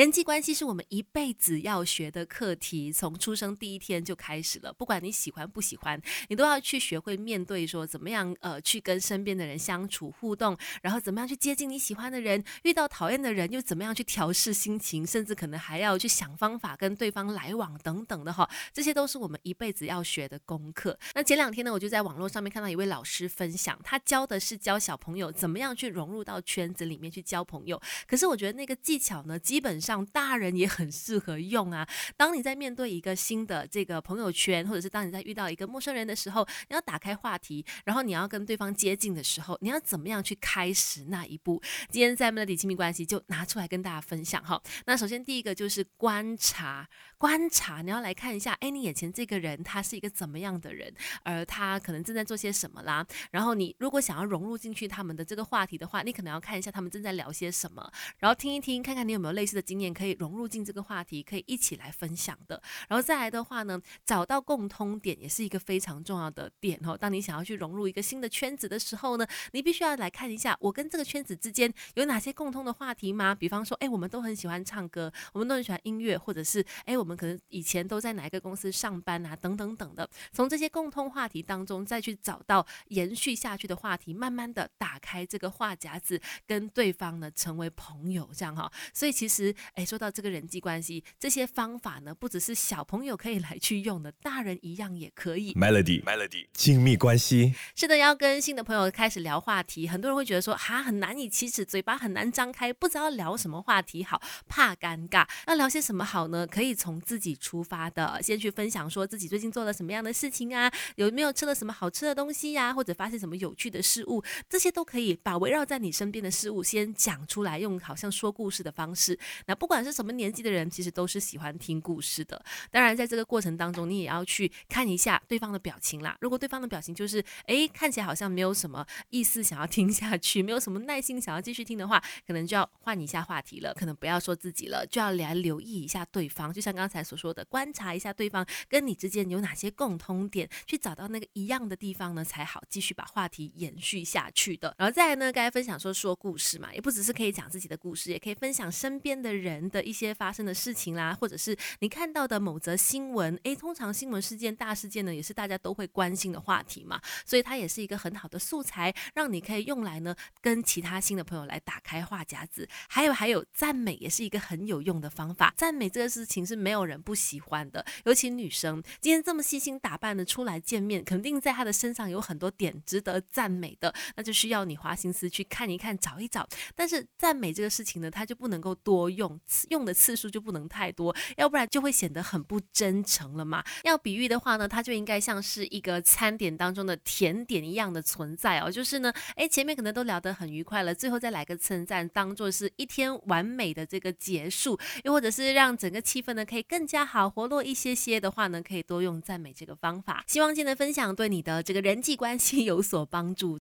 人际关系是我们一辈子要学的课题，从出生第一天就开始了。不管你喜欢不喜欢，你都要去学会面对，说怎么样呃去跟身边的人相处互动，然后怎么样去接近你喜欢的人，遇到讨厌的人又怎么样去调试心情，甚至可能还要去想方法跟对方来往等等的哈，这些都是我们一辈子要学的功课。那前两天呢，我就在网络上面看到一位老师分享，他教的是教小朋友怎么样去融入到圈子里面去交朋友。可是我觉得那个技巧呢，基本上。让大人也很适合用啊！当你在面对一个新的这个朋友圈，或者是当你在遇到一个陌生人的时候，你要打开话题，然后你要跟对方接近的时候，你要怎么样去开始那一步？今天在 Melody 亲密关系就拿出来跟大家分享哈。那首先第一个就是观察，观察，你要来看一下，哎，你眼前这个人他是一个怎么样的人，而他可能正在做些什么啦。然后你如果想要融入进去他们的这个话题的话，你可能要看一下他们正在聊些什么，然后听一听，看看你有没有类似的经。也可以融入进这个话题，可以一起来分享的。然后再来的话呢，找到共通点也是一个非常重要的点哦。当你想要去融入一个新的圈子的时候呢，你必须要来看一下，我跟这个圈子之间有哪些共通的话题吗？比方说，哎，我们都很喜欢唱歌，我们都很喜欢音乐，或者是哎，我们可能以前都在哪一个公司上班啊，等等等的。从这些共通话题当中，再去找到延续下去的话题，慢慢的打开这个话匣子，跟对方呢成为朋友，这样哈。所以其实。哎，说到这个人际关系，这些方法呢，不只是小朋友可以来去用的，大人一样也可以。Melody，Melody，亲密关系是的，要跟新的朋友开始聊话题，很多人会觉得说，哈，很难以启齿，嘴巴很难张开，不知道聊什么话题好，怕尴尬。那聊些什么好呢？可以从自己出发的，先去分享说自己最近做了什么样的事情啊，有没有吃了什么好吃的东西呀，或者发现什么有趣的事物，这些都可以把围绕在你身边的事物先讲出来，用好像说故事的方式。那不管是什么年纪的人，其实都是喜欢听故事的。当然，在这个过程当中，你也要去看一下对方的表情啦。如果对方的表情就是，哎，看起来好像没有什么意思，想要听下去，没有什么耐心想要继续听的话，可能就要换一下话题了。可能不要说自己了，就要来留意一下对方。就像刚才所说的，观察一下对方跟你之间有哪些共通点，去找到那个一样的地方呢，才好继续把话题延续下去的。然后再来呢，该分享说说故事嘛，也不只是可以讲自己的故事，也可以分享身边的人的。一些发生的事情啦，或者是你看到的某则新闻，诶，通常新闻事件、大事件呢，也是大家都会关心的话题嘛，所以它也是一个很好的素材，让你可以用来呢，跟其他新的朋友来打开话匣子。还有还有，赞美也是一个很有用的方法。赞美这个事情是没有人不喜欢的，尤其女生今天这么细心打扮的出来见面，肯定在她的身上有很多点值得赞美的，那就需要你花心思去看一看、找一找。但是赞美这个事情呢，它就不能够多用用。的次数就不能太多，要不然就会显得很不真诚了嘛。要比喻的话呢，它就应该像是一个餐点当中的甜点一样的存在哦。就是呢，哎，前面可能都聊得很愉快了，最后再来个称赞，当做是一天完美的这个结束，又或者是让整个气氛呢可以更加好活络一些些的话呢，可以多用赞美这个方法。希望今天的分享对你的这个人际关系有所帮助。